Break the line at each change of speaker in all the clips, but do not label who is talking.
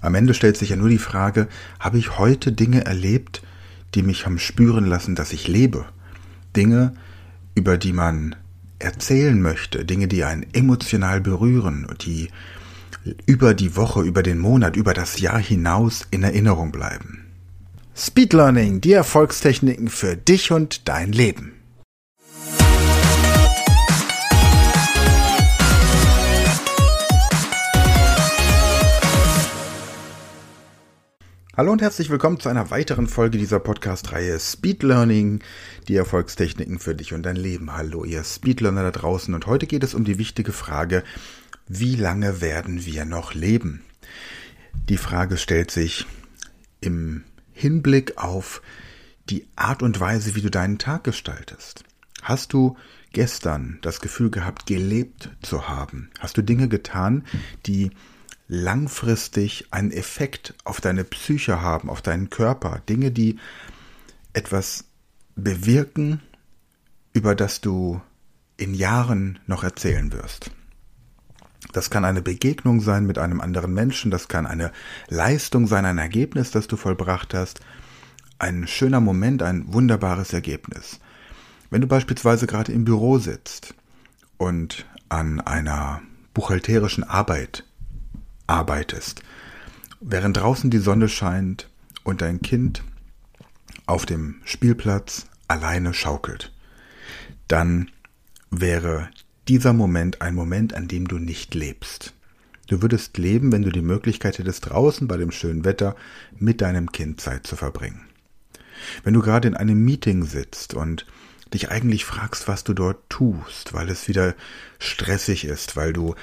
Am Ende stellt sich ja nur die Frage, habe ich heute Dinge erlebt, die mich haben spüren lassen, dass ich lebe? Dinge, über die man erzählen möchte, Dinge, die einen emotional berühren, die über die Woche, über den Monat, über das Jahr hinaus in Erinnerung bleiben. Speed Learning, die Erfolgstechniken für dich und dein Leben. Hallo und herzlich willkommen zu einer weiteren Folge dieser Podcast-Reihe Speed Learning, die Erfolgstechniken für dich und dein Leben. Hallo, ihr Speedlearner da draußen. Und heute geht es um die wichtige Frage, wie lange werden wir noch leben? Die Frage stellt sich im Hinblick auf die Art und Weise, wie du deinen Tag gestaltest. Hast du gestern das Gefühl gehabt, gelebt zu haben? Hast du Dinge getan, die langfristig einen Effekt auf deine Psyche haben, auf deinen Körper. Dinge, die etwas bewirken, über das du in Jahren noch erzählen wirst. Das kann eine Begegnung sein mit einem anderen Menschen, das kann eine Leistung sein, ein Ergebnis, das du vollbracht hast, ein schöner Moment, ein wunderbares Ergebnis. Wenn du beispielsweise gerade im Büro sitzt und an einer buchhalterischen Arbeit arbeitest, während draußen die Sonne scheint und dein Kind auf dem Spielplatz alleine schaukelt, dann wäre dieser Moment ein Moment, an dem du nicht lebst. Du würdest leben, wenn du die Möglichkeit hättest, draußen bei dem schönen Wetter mit deinem Kind Zeit zu verbringen. Wenn du gerade in einem Meeting sitzt und dich eigentlich fragst, was du dort tust, weil es wieder stressig ist, weil du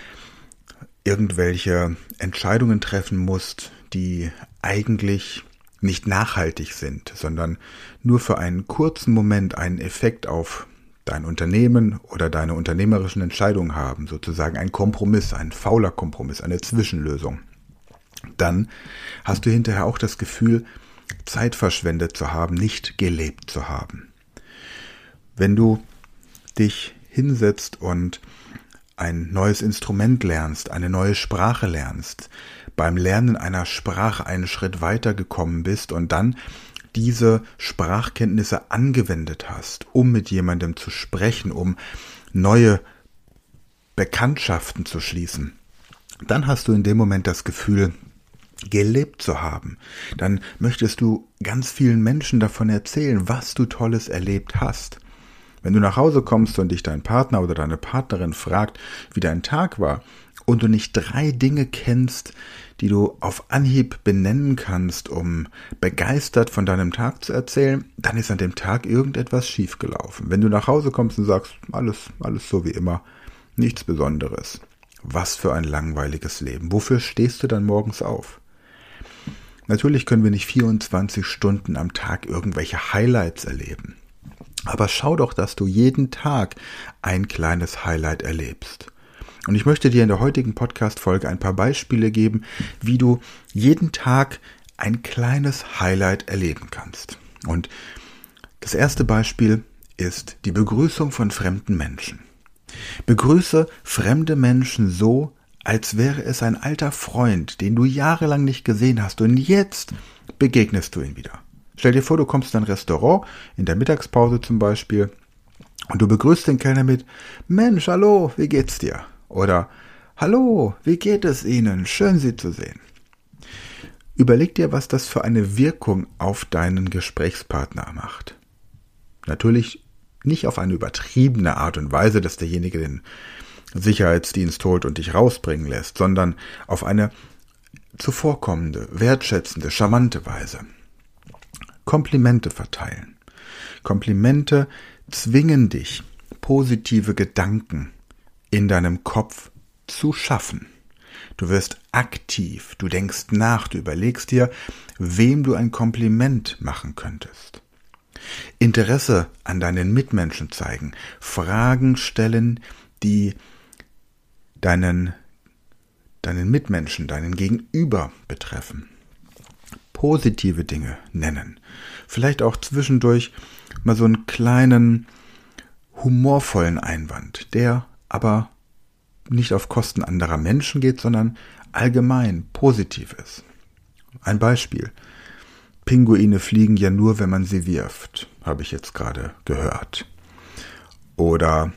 irgendwelche Entscheidungen treffen musst, die eigentlich nicht nachhaltig sind, sondern nur für einen kurzen Moment einen Effekt auf dein Unternehmen oder deine unternehmerischen Entscheidungen haben, sozusagen ein Kompromiss, ein fauler Kompromiss, eine Zwischenlösung, dann hast du hinterher auch das Gefühl, Zeit verschwendet zu haben, nicht gelebt zu haben. Wenn du dich hinsetzt und ein neues Instrument lernst, eine neue Sprache lernst, beim Lernen einer Sprache einen Schritt weiter gekommen bist und dann diese Sprachkenntnisse angewendet hast, um mit jemandem zu sprechen, um neue Bekanntschaften zu schließen, dann hast du in dem Moment das Gefühl, gelebt zu haben. Dann möchtest du ganz vielen Menschen davon erzählen, was du Tolles erlebt hast. Wenn du nach Hause kommst und dich dein Partner oder deine Partnerin fragt, wie dein Tag war, und du nicht drei Dinge kennst, die du auf Anhieb benennen kannst, um begeistert von deinem Tag zu erzählen, dann ist an dem Tag irgendetwas schiefgelaufen. Wenn du nach Hause kommst und sagst, alles, alles so wie immer, nichts Besonderes. Was für ein langweiliges Leben. Wofür stehst du dann morgens auf? Natürlich können wir nicht 24 Stunden am Tag irgendwelche Highlights erleben. Aber schau doch, dass du jeden Tag ein kleines Highlight erlebst. Und ich möchte dir in der heutigen Podcast-Folge ein paar Beispiele geben, wie du jeden Tag ein kleines Highlight erleben kannst. Und das erste Beispiel ist die Begrüßung von fremden Menschen. Begrüße fremde Menschen so, als wäre es ein alter Freund, den du jahrelang nicht gesehen hast und jetzt begegnest du ihn wieder. Stell dir vor, du kommst in ein Restaurant, in der Mittagspause zum Beispiel, und du begrüßt den Kellner mit Mensch, hallo, wie geht's dir? Oder Hallo, wie geht es Ihnen? Schön Sie zu sehen. Überleg dir, was das für eine Wirkung auf deinen Gesprächspartner macht. Natürlich nicht auf eine übertriebene Art und Weise, dass derjenige den Sicherheitsdienst holt und dich rausbringen lässt, sondern auf eine zuvorkommende, wertschätzende, charmante Weise. Komplimente verteilen. Komplimente zwingen dich, positive Gedanken in deinem Kopf zu schaffen. Du wirst aktiv, du denkst nach, du überlegst dir, wem du ein Kompliment machen könntest. Interesse an deinen Mitmenschen zeigen, Fragen stellen, die deinen, deinen Mitmenschen, deinen Gegenüber betreffen positive Dinge nennen. Vielleicht auch zwischendurch mal so einen kleinen humorvollen Einwand, der aber nicht auf Kosten anderer Menschen geht, sondern allgemein positiv ist. Ein Beispiel. Pinguine fliegen ja nur, wenn man sie wirft, habe ich jetzt gerade gehört. Oder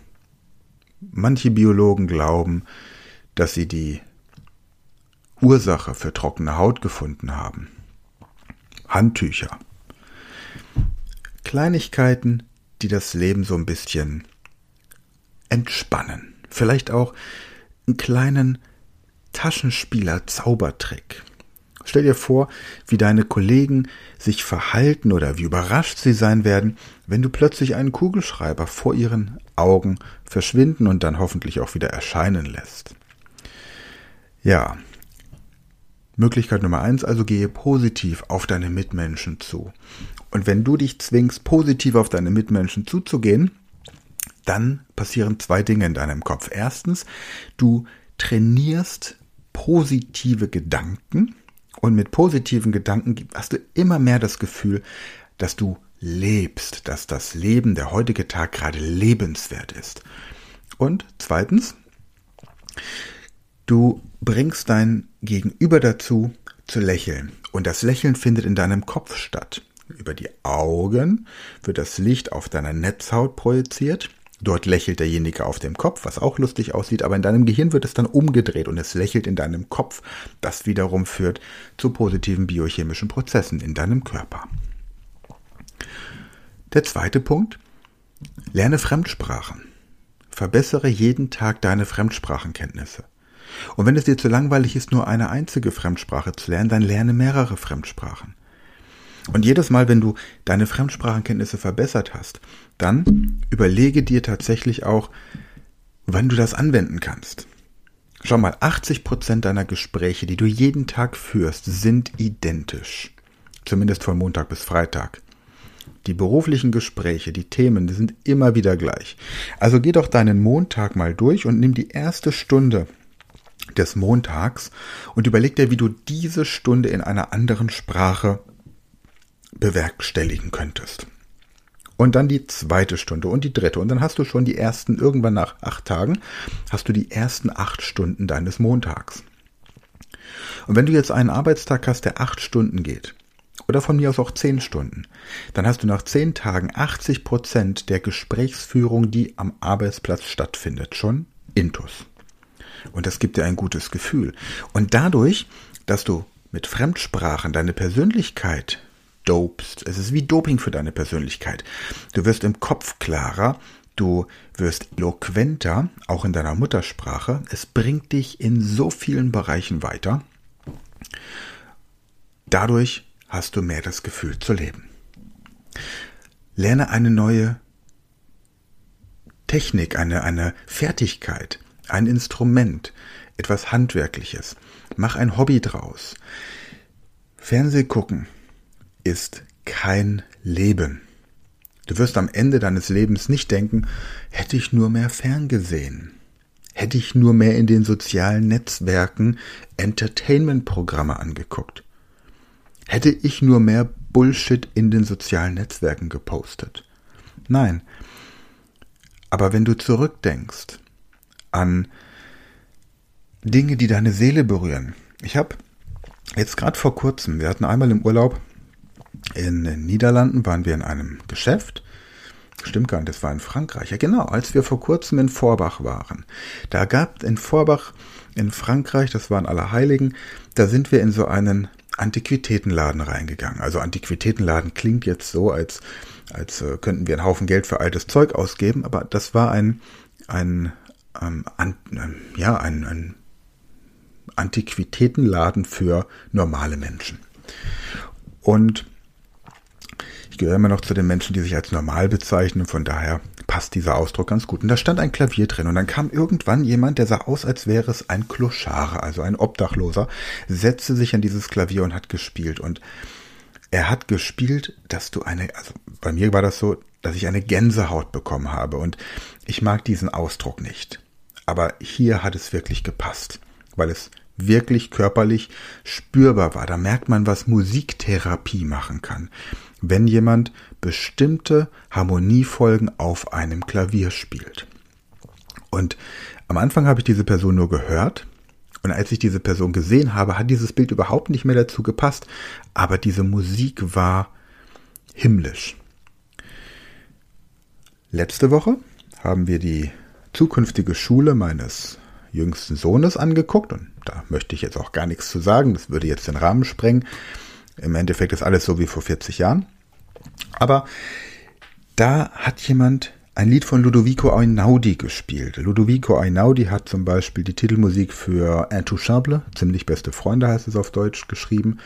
manche Biologen glauben, dass sie die Ursache für trockene Haut gefunden haben. Handtücher. Kleinigkeiten, die das Leben so ein bisschen entspannen. Vielleicht auch einen kleinen Taschenspieler-Zaubertrick. Stell dir vor, wie deine Kollegen sich verhalten oder wie überrascht sie sein werden, wenn du plötzlich einen Kugelschreiber vor ihren Augen verschwinden und dann hoffentlich auch wieder erscheinen lässt. Ja. Möglichkeit Nummer eins, also gehe positiv auf deine Mitmenschen zu. Und wenn du dich zwingst, positiv auf deine Mitmenschen zuzugehen, dann passieren zwei Dinge in deinem Kopf. Erstens, du trainierst positive Gedanken und mit positiven Gedanken hast du immer mehr das Gefühl, dass du lebst, dass das Leben, der heutige Tag gerade lebenswert ist. Und zweitens, du bringst dein Gegenüber dazu zu lächeln. Und das Lächeln findet in deinem Kopf statt. Über die Augen wird das Licht auf deiner Netzhaut projiziert Dort lächelt derjenige auf dem Kopf, was auch lustig aussieht, aber in deinem Gehirn wird es dann umgedreht und es lächelt in deinem Kopf. Das wiederum führt zu positiven biochemischen Prozessen in deinem Körper. Der zweite Punkt. Lerne Fremdsprachen. Verbessere jeden Tag deine Fremdsprachenkenntnisse. Und wenn es dir zu langweilig ist, nur eine einzige Fremdsprache zu lernen, dann lerne mehrere Fremdsprachen. Und jedes Mal, wenn du deine Fremdsprachenkenntnisse verbessert hast, dann überlege dir tatsächlich auch, wann du das anwenden kannst. Schau mal, 80 Prozent deiner Gespräche, die du jeden Tag führst, sind identisch. Zumindest von Montag bis Freitag. Die beruflichen Gespräche, die Themen, die sind immer wieder gleich. Also geh doch deinen Montag mal durch und nimm die erste Stunde des Montags und überleg dir, wie du diese Stunde in einer anderen Sprache bewerkstelligen könntest. Und dann die zweite Stunde und die dritte. Und dann hast du schon die ersten, irgendwann nach acht Tagen, hast du die ersten acht Stunden deines Montags. Und wenn du jetzt einen Arbeitstag hast, der acht Stunden geht, oder von mir aus auch zehn Stunden, dann hast du nach zehn Tagen 80 Prozent der Gesprächsführung, die am Arbeitsplatz stattfindet, schon intus. Und das gibt dir ein gutes Gefühl. Und dadurch, dass du mit Fremdsprachen deine Persönlichkeit dopst. Es ist wie Doping für deine Persönlichkeit. Du wirst im Kopf klarer, du wirst eloquenter, auch in deiner Muttersprache. Es bringt dich in so vielen Bereichen weiter. Dadurch hast du mehr das Gefühl zu leben. Lerne eine neue Technik, eine, eine Fertigkeit, ein Instrument, etwas Handwerkliches. Mach ein Hobby draus. Fernseh gucken, ist kein Leben. Du wirst am Ende deines Lebens nicht denken, hätte ich nur mehr ferngesehen. Hätte ich nur mehr in den sozialen Netzwerken Entertainment-Programme angeguckt. Hätte ich nur mehr Bullshit in den sozialen Netzwerken gepostet. Nein. Aber wenn du zurückdenkst an Dinge, die deine Seele berühren. Ich habe jetzt gerade vor kurzem, wir hatten einmal im Urlaub in den Niederlanden waren wir in einem Geschäft. Stimmt gar nicht, das war in Frankreich. Ja, genau, als wir vor kurzem in Vorbach waren. Da gab in Vorbach in Frankreich, das waren Allerheiligen, da sind wir in so einen Antiquitätenladen reingegangen. Also Antiquitätenladen klingt jetzt so, als, als äh, könnten wir einen Haufen Geld für altes Zeug ausgeben, aber das war ein, ein, ähm, an, ähm, ja, ein, ein Antiquitätenladen für normale Menschen. Und gehöre immer noch zu den Menschen, die sich als normal bezeichnen. Von daher passt dieser Ausdruck ganz gut. Und da stand ein Klavier drin. Und dann kam irgendwann jemand, der sah aus, als wäre es ein Kloschare, also ein Obdachloser, setzte sich an dieses Klavier und hat gespielt. Und er hat gespielt, dass du eine, also bei mir war das so, dass ich eine Gänsehaut bekommen habe. Und ich mag diesen Ausdruck nicht. Aber hier hat es wirklich gepasst, weil es wirklich körperlich spürbar war. Da merkt man, was Musiktherapie machen kann wenn jemand bestimmte Harmoniefolgen auf einem Klavier spielt. Und am Anfang habe ich diese Person nur gehört Und als ich diese Person gesehen habe, hat dieses Bild überhaupt nicht mehr dazu gepasst. Aber diese Musik war himmlisch. Letzte Woche haben wir die zukünftige Schule meines jüngsten Sohnes angeguckt und da möchte ich jetzt auch gar nichts zu sagen, das würde jetzt den Rahmen sprengen. Im Endeffekt ist alles so wie vor 40 Jahren. Aber da hat jemand ein Lied von Ludovico Einaudi gespielt. Ludovico Einaudi hat zum Beispiel die Titelmusik für Intouchable, ziemlich beste Freunde heißt es auf Deutsch, geschrieben.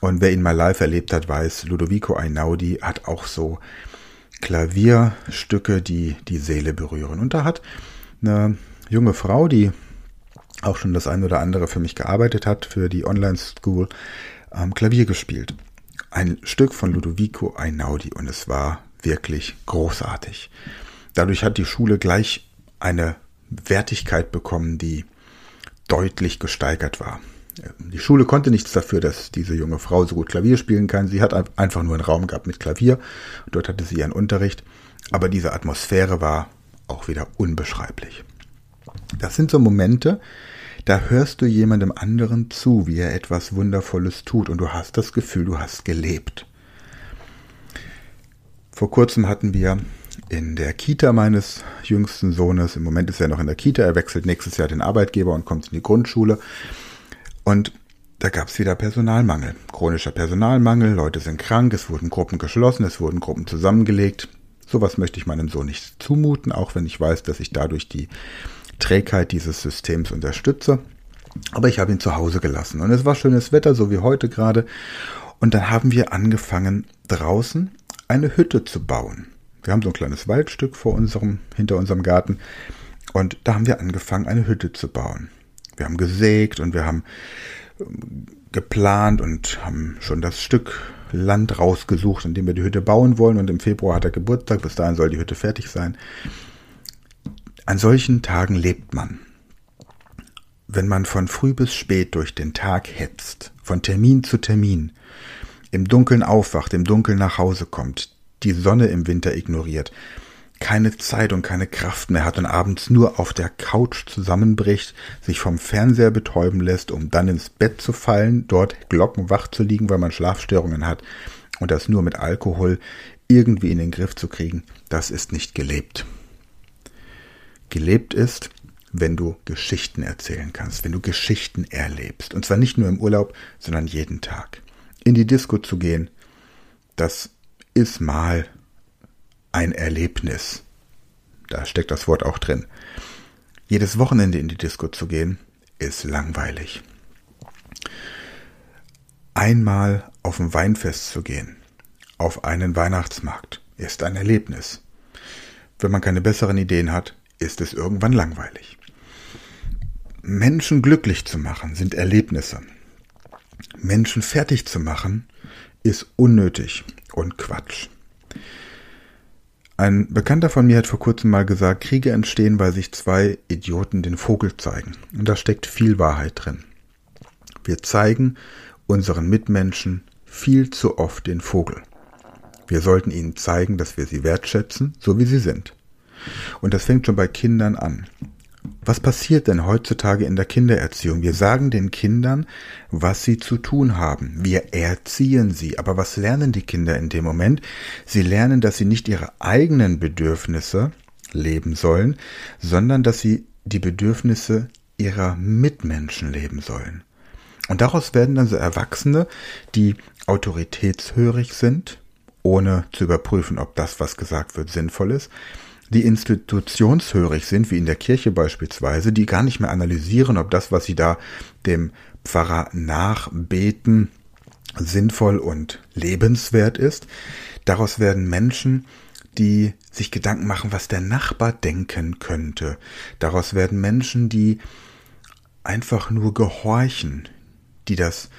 Und wer ihn mal live erlebt hat, weiß, Ludovico Einaudi hat auch so Klavierstücke, die die Seele berühren. Und da hat eine junge Frau, die auch schon das ein oder andere für mich gearbeitet hat, für die Online-School, ähm, Klavier gespielt. Ein Stück von Ludovico Einaudi und es war wirklich großartig. Dadurch hat die Schule gleich eine Wertigkeit bekommen, die deutlich gesteigert war. Die Schule konnte nichts dafür, dass diese junge Frau so gut Klavier spielen kann. Sie hat einfach nur einen Raum gehabt mit Klavier. Dort hatte sie ihren Unterricht. Aber diese Atmosphäre war auch wieder unbeschreiblich. Das sind so Momente, da hörst du jemandem anderen zu, wie er etwas Wundervolles tut und du hast das Gefühl, du hast gelebt. Vor kurzem hatten wir in der Kita meines jüngsten Sohnes, im Moment ist er noch in der Kita, er wechselt nächstes Jahr den Arbeitgeber und kommt in die Grundschule. Und da gab es wieder Personalmangel, chronischer Personalmangel, Leute sind krank, es wurden Gruppen geschlossen, es wurden Gruppen zusammengelegt. Sowas möchte ich meinem Sohn nicht zumuten, auch wenn ich weiß, dass ich dadurch die Trägheit dieses Systems unterstütze. Aber ich habe ihn zu Hause gelassen und es war schönes Wetter, so wie heute gerade. Und dann haben wir angefangen, draußen eine Hütte zu bauen. Wir haben so ein kleines Waldstück vor unserem, hinter unserem Garten. Und da haben wir angefangen, eine Hütte zu bauen. Wir haben gesägt und wir haben ähm, geplant und haben schon das Stück Land rausgesucht, in dem wir die Hütte bauen wollen. Und im Februar hat er Geburtstag. Bis dahin soll die Hütte fertig sein. An solchen Tagen lebt man. Wenn man von früh bis spät durch den Tag hetzt, von Termin zu Termin, im Dunkeln aufwacht, im Dunkeln nach Hause kommt, die Sonne im Winter ignoriert, keine Zeit und keine Kraft mehr hat und abends nur auf der Couch zusammenbricht, sich vom Fernseher betäuben lässt, um dann ins Bett zu fallen, dort glockenwach zu liegen, weil man Schlafstörungen hat und das nur mit Alkohol irgendwie in den Griff zu kriegen, das ist nicht gelebt gelebt ist, wenn du Geschichten erzählen kannst, wenn du Geschichten erlebst. Und zwar nicht nur im Urlaub, sondern jeden Tag. In die Disco zu gehen, das ist mal ein Erlebnis. Da steckt das Wort auch drin. Jedes Wochenende in die Disco zu gehen, ist langweilig. Einmal auf ein Weinfest zu gehen, auf einen Weihnachtsmarkt, ist ein Erlebnis. Wenn man keine besseren Ideen hat, ist es irgendwann langweilig. Menschen glücklich zu machen sind Erlebnisse. Menschen fertig zu machen ist unnötig und Quatsch. Ein Bekannter von mir hat vor kurzem mal gesagt, Kriege entstehen, weil sich zwei Idioten den Vogel zeigen. Und da steckt viel Wahrheit drin. Wir zeigen unseren Mitmenschen viel zu oft den Vogel. Wir sollten ihnen zeigen, dass wir sie wertschätzen, so wie sie sind. Und das fängt schon bei Kindern an. Was passiert denn heutzutage in der Kindererziehung? Wir sagen den Kindern, was sie zu tun haben. Wir erziehen sie. Aber was lernen die Kinder in dem Moment? Sie lernen, dass sie nicht ihre eigenen Bedürfnisse leben sollen, sondern dass sie die Bedürfnisse ihrer Mitmenschen leben sollen. Und daraus werden dann so Erwachsene, die autoritätshörig sind, ohne zu überprüfen, ob das, was gesagt wird, sinnvoll ist, die institutionshörig sind, wie in der Kirche beispielsweise, die gar nicht mehr analysieren, ob das, was sie da dem Pfarrer nachbeten, sinnvoll und lebenswert ist. Daraus werden Menschen, die sich Gedanken machen, was der Nachbar denken könnte. Daraus werden Menschen, die einfach nur gehorchen, die das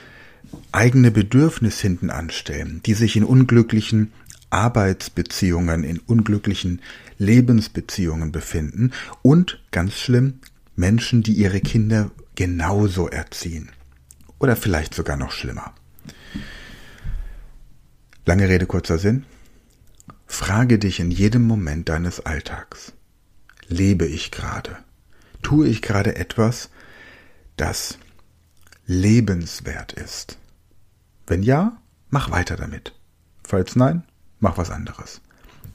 eigene Bedürfnis hinten anstellen, die sich in unglücklichen Arbeitsbeziehungen, in unglücklichen Lebensbeziehungen befinden und, ganz schlimm, Menschen, die ihre Kinder genauso erziehen. Oder vielleicht sogar noch schlimmer. Lange Rede, kurzer Sinn. Frage dich in jedem Moment deines Alltags. Lebe ich gerade? Tue ich gerade etwas, das lebenswert ist? Wenn ja, mach weiter damit. Falls nein, mach was anderes.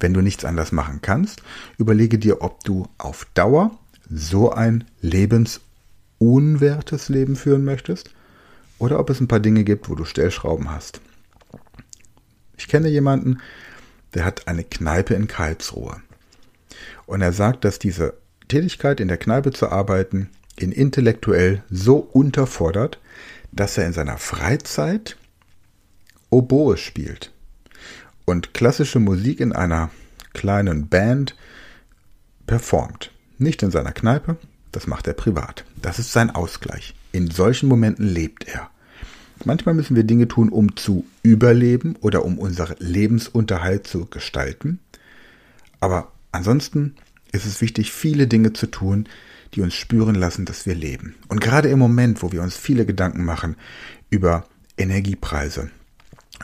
Wenn du nichts anders machen kannst, überlege dir, ob du auf Dauer so ein lebensunwertes Leben führen möchtest oder ob es ein paar Dinge gibt, wo du Stellschrauben hast. Ich kenne jemanden, der hat eine Kneipe in Karlsruhe. Und er sagt, dass diese Tätigkeit in der Kneipe zu arbeiten ihn intellektuell so unterfordert, dass er in seiner Freizeit Oboe spielt und klassische Musik in einer kleinen Band performt. Nicht in seiner Kneipe, das macht er privat. Das ist sein Ausgleich. In solchen Momenten lebt er. Manchmal müssen wir Dinge tun, um zu überleben oder um unseren Lebensunterhalt zu gestalten. Aber ansonsten ist es wichtig, viele Dinge zu tun, die uns spüren lassen, dass wir leben. Und gerade im Moment, wo wir uns viele Gedanken machen über Energiepreise,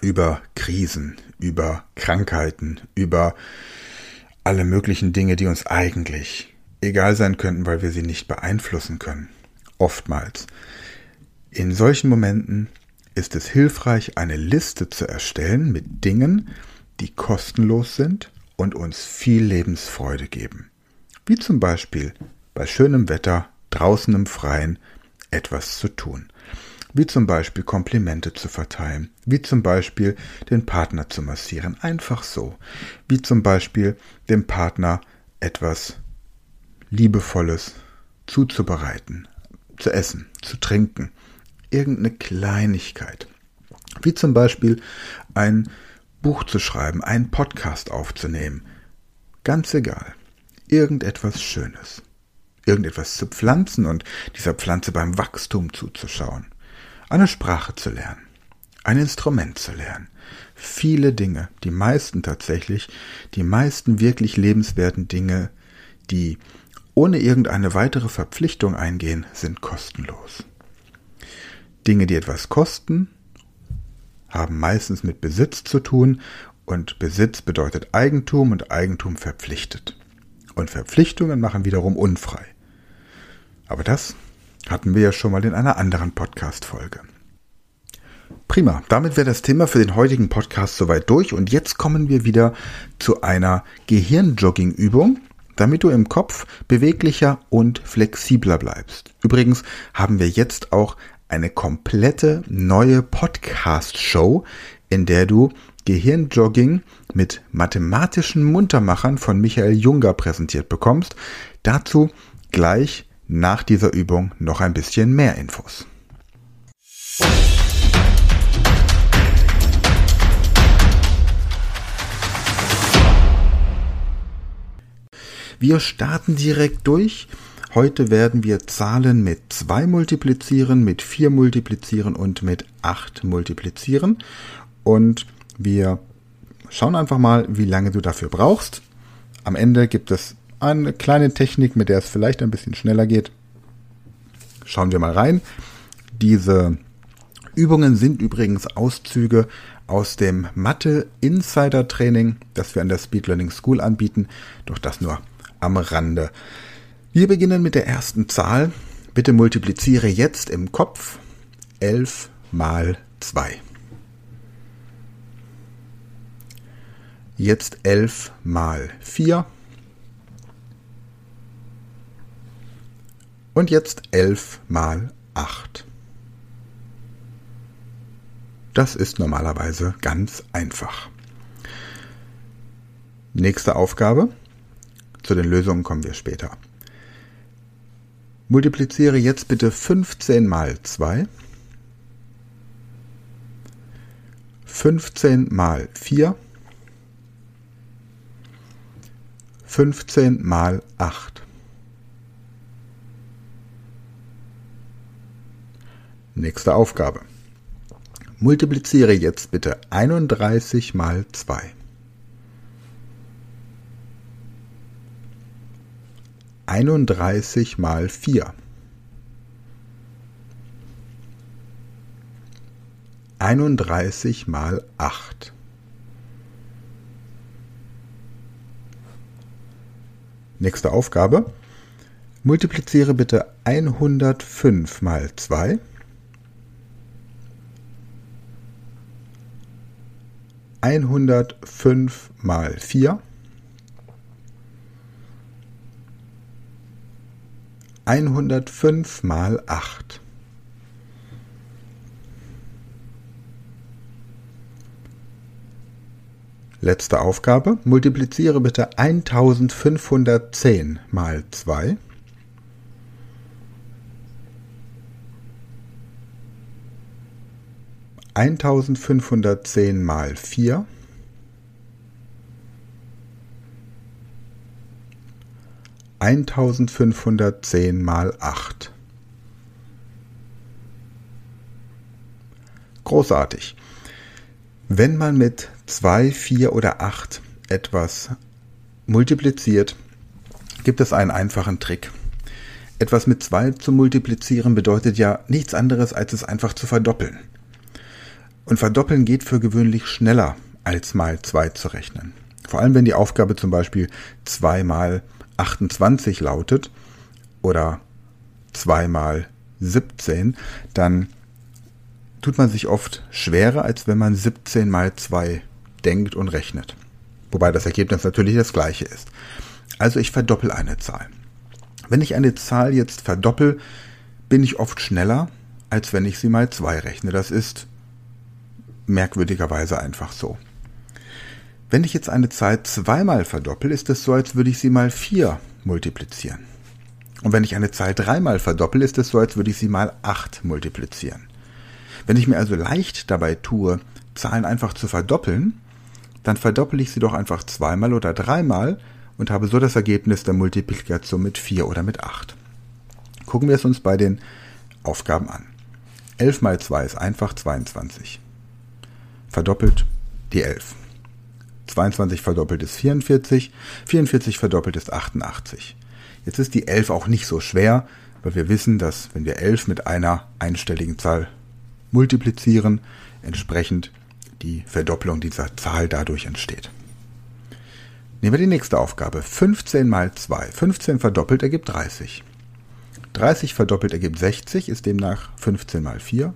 über Krisen, über Krankheiten, über alle möglichen Dinge, die uns eigentlich egal sein könnten, weil wir sie nicht beeinflussen können. Oftmals. In solchen Momenten ist es hilfreich, eine Liste zu erstellen mit Dingen, die kostenlos sind und uns viel Lebensfreude geben. Wie zum Beispiel bei schönem Wetter draußen im Freien etwas zu tun. Wie zum Beispiel Komplimente zu verteilen. Wie zum Beispiel den Partner zu massieren. Einfach so. Wie zum Beispiel dem Partner etwas Liebevolles zuzubereiten, zu essen, zu trinken. Irgendeine Kleinigkeit. Wie zum Beispiel ein Buch zu schreiben, einen Podcast aufzunehmen. Ganz egal. Irgendetwas Schönes. Irgendetwas zu pflanzen und dieser Pflanze beim Wachstum zuzuschauen eine Sprache zu lernen, ein Instrument zu lernen. Viele Dinge, die meisten tatsächlich, die meisten wirklich lebenswerten Dinge, die ohne irgendeine weitere Verpflichtung eingehen, sind kostenlos. Dinge, die etwas kosten, haben meistens mit Besitz zu tun und Besitz bedeutet Eigentum und Eigentum verpflichtet. Und Verpflichtungen machen wiederum unfrei. Aber das hatten wir ja schon mal in einer anderen Podcast-Folge. Prima, damit wäre das Thema für den heutigen Podcast soweit durch und jetzt kommen wir wieder zu einer Gehirnjogging-Übung, damit du im Kopf beweglicher und flexibler bleibst. Übrigens haben wir jetzt auch eine komplette neue Podcast-Show, in der du Gehirnjogging mit mathematischen Muntermachern von Michael Junger präsentiert bekommst. Dazu gleich nach dieser Übung noch ein bisschen mehr Infos. Wir starten direkt durch. Heute werden wir Zahlen mit 2 multiplizieren, mit 4 multiplizieren und mit 8 multiplizieren. Und wir schauen einfach mal, wie lange du dafür brauchst. Am Ende gibt es eine kleine Technik, mit der es vielleicht ein bisschen schneller geht. Schauen wir mal rein. Diese Übungen sind übrigens Auszüge aus dem Mathe Insider Training, das wir an der Speed Learning School anbieten, doch das nur am Rande. Wir beginnen mit der ersten Zahl. Bitte multipliziere jetzt im Kopf 11 mal 2. Jetzt 11 mal 4. Und jetzt 11 mal 8. Das ist normalerweise ganz einfach. Nächste Aufgabe. Zu den Lösungen kommen wir später. Multipliziere jetzt bitte 15 mal 2. 15 mal 4. 15 mal 8. Nächste Aufgabe. Multipliziere jetzt bitte 31 mal 2. 31 mal 4. 31 mal 8. Nächste Aufgabe. Multipliziere bitte 105 mal 2. Einhundertfünf mal vier. Einhundertfünf mal acht. Letzte Aufgabe. Multipliziere bitte 1510 mal 2. Eintausendfünfhundertzehn mal vier. Eintausendfünfhundertzehn mal acht. Großartig. Wenn man mit 2, 4 oder 8 etwas multipliziert, gibt es einen einfachen Trick. Etwas mit 2 zu multiplizieren bedeutet ja nichts anderes, als es einfach zu verdoppeln. Und verdoppeln geht für gewöhnlich schneller, als mal 2 zu rechnen. Vor allem wenn die Aufgabe zum Beispiel 2 mal 28 lautet oder 2 mal 17, dann tut man sich oft schwerer, als wenn man 17 mal 2 denkt und rechnet. Wobei das Ergebnis natürlich das gleiche ist. Also ich verdoppel eine Zahl. Wenn ich eine Zahl jetzt verdoppel, bin ich oft schneller, als wenn ich sie mal 2 rechne. Das ist merkwürdigerweise einfach so. Wenn ich jetzt eine Zahl zweimal verdoppel, ist es so, als würde ich sie mal 4 multiplizieren. Und wenn ich eine Zahl dreimal verdoppel, ist es so, als würde ich sie mal 8 multiplizieren. Wenn ich mir also leicht dabei tue, Zahlen einfach zu verdoppeln, dann verdoppel ich sie doch einfach zweimal oder dreimal und habe so das Ergebnis der Multiplikation mit 4 oder mit 8. Gucken wir es uns bei den Aufgaben an. 11 mal 2 ist einfach 22. Verdoppelt die 11. 22 verdoppelt ist 44. 44 verdoppelt ist 88. Jetzt ist die 11 auch nicht so schwer, weil wir wissen, dass wenn wir 11 mit einer einstelligen Zahl multiplizieren, entsprechend die Verdopplung dieser Zahl dadurch entsteht. Nehmen wir die nächste Aufgabe. 15 mal 2. 15 verdoppelt ergibt 30. 30 verdoppelt ergibt 60, ist demnach 15 mal 4.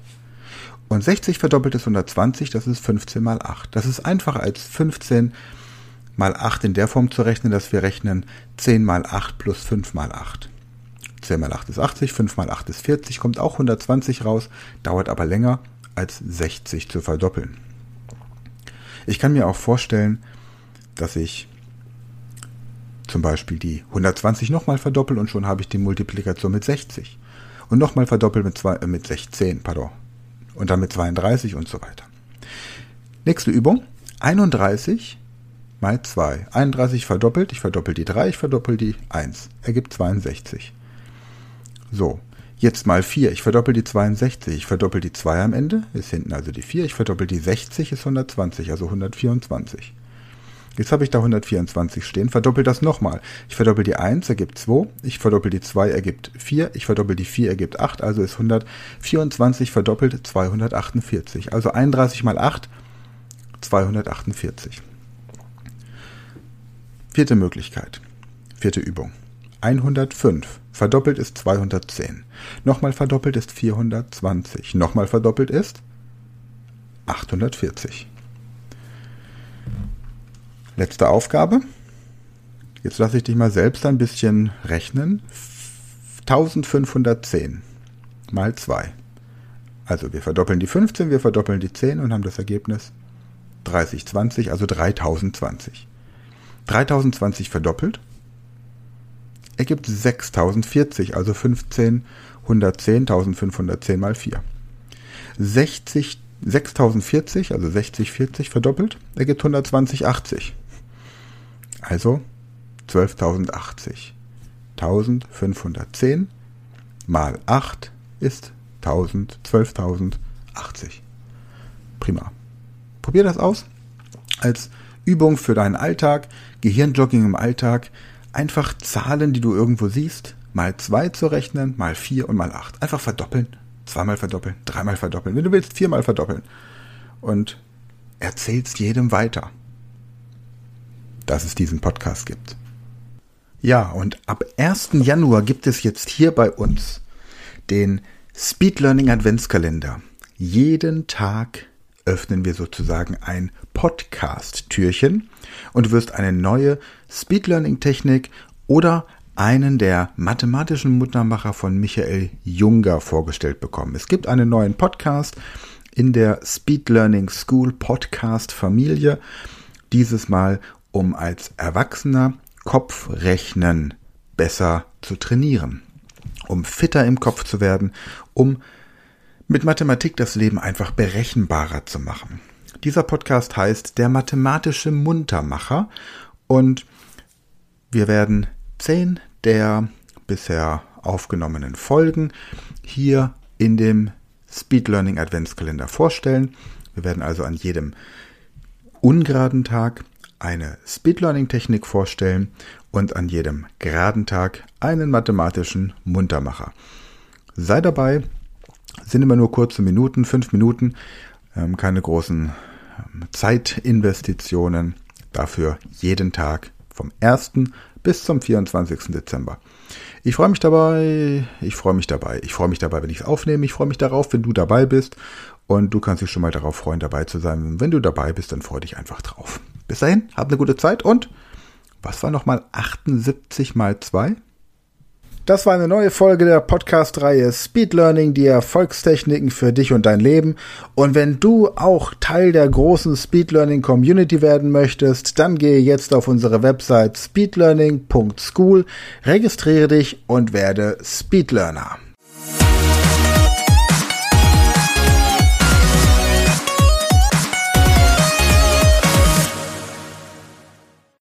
Und 60 verdoppelt ist 120, das ist 15 mal 8. Das ist einfacher als 15 mal 8 in der Form zu rechnen, dass wir rechnen 10 mal 8 plus 5 mal 8. 10 mal 8 ist 80, 5 mal 8 ist 40, kommt auch 120 raus, dauert aber länger als 60 zu verdoppeln. Ich kann mir auch vorstellen, dass ich zum Beispiel die 120 nochmal verdoppel und schon habe ich die Multiplikation mit 60. Und nochmal verdoppelt mit, zwei, äh, mit 16, pardon. Und dann mit 32 und so weiter. Nächste Übung. 31 mal 2. 31 verdoppelt, ich verdoppel die 3, ich verdoppel die 1. Ergibt 62. So, Jetzt mal 4, ich verdoppel die 62, ich verdoppel die 2 am Ende, ist hinten also die 4, ich verdoppel die 60, ist 120, also 124. Jetzt habe ich da 124 stehen, verdoppel das nochmal. Ich verdoppel die 1, ergibt 2, ich verdoppel die 2, ergibt 4, ich verdoppel die 4, ergibt 8, also ist 124 verdoppelt 248. Also 31 mal 8, 248. Vierte Möglichkeit, vierte Übung. 105. Verdoppelt ist 210. Nochmal verdoppelt ist 420. Nochmal verdoppelt ist 840. Letzte Aufgabe. Jetzt lasse ich dich mal selbst ein bisschen rechnen. 1510 mal 2. Also wir verdoppeln die 15, wir verdoppeln die 10 und haben das Ergebnis 3020, also 3020. 3020 verdoppelt ergibt 6040, also 15, 110, 1510 mal 4. 60, 6040, also 6040 verdoppelt, ergibt 12080. Also 12.080. 1510 mal 8 ist 1000, 12.080. Prima. Probier das aus als Übung für deinen Alltag, Gehirnjogging im Alltag einfach Zahlen, die du irgendwo siehst, mal zwei zu rechnen, mal vier und mal acht. Einfach verdoppeln, zweimal verdoppeln, dreimal verdoppeln, wenn du willst, viermal verdoppeln. Und erzählst jedem weiter, dass es diesen Podcast gibt. Ja, und ab 1. Januar gibt es jetzt hier bei uns den Speed Learning Adventskalender. Jeden Tag öffnen wir sozusagen ein Podcast-Türchen und du wirst eine neue Speed Learning Technik oder einen der mathematischen Muttermacher von Michael Junger vorgestellt bekommen. Es gibt einen neuen Podcast in der Speed Learning School Podcast Familie. Dieses Mal, um als Erwachsener Kopfrechnen besser zu trainieren, um fitter im Kopf zu werden, um mit Mathematik das Leben einfach berechenbarer zu machen. Dieser Podcast heißt Der mathematische Muntermacher und wir werden zehn der bisher aufgenommenen Folgen hier in dem Speed Learning Adventskalender vorstellen. Wir werden also an jedem ungeraden Tag eine Speed Learning Technik vorstellen und an jedem geraden Tag einen mathematischen Muntermacher. Sei dabei, sind immer nur kurze Minuten, fünf Minuten, ähm, keine großen ähm, Zeitinvestitionen. Dafür jeden Tag vom 1. bis zum 24. Dezember. Ich freue mich dabei, ich freue mich dabei, ich freue mich dabei, wenn ich es aufnehme, ich freue mich darauf, wenn du dabei bist und du kannst dich schon mal darauf freuen, dabei zu sein. Wenn du dabei bist, dann freu dich einfach drauf. Bis dahin, hab eine gute Zeit und was war nochmal 78 mal 2? Das war eine neue Folge der Podcast-Reihe Speed Learning, die Erfolgstechniken für dich und dein Leben. Und wenn du auch Teil der großen Speed Learning Community werden möchtest, dann gehe jetzt auf unsere Website speedlearning.school, registriere dich und werde Speed Learner.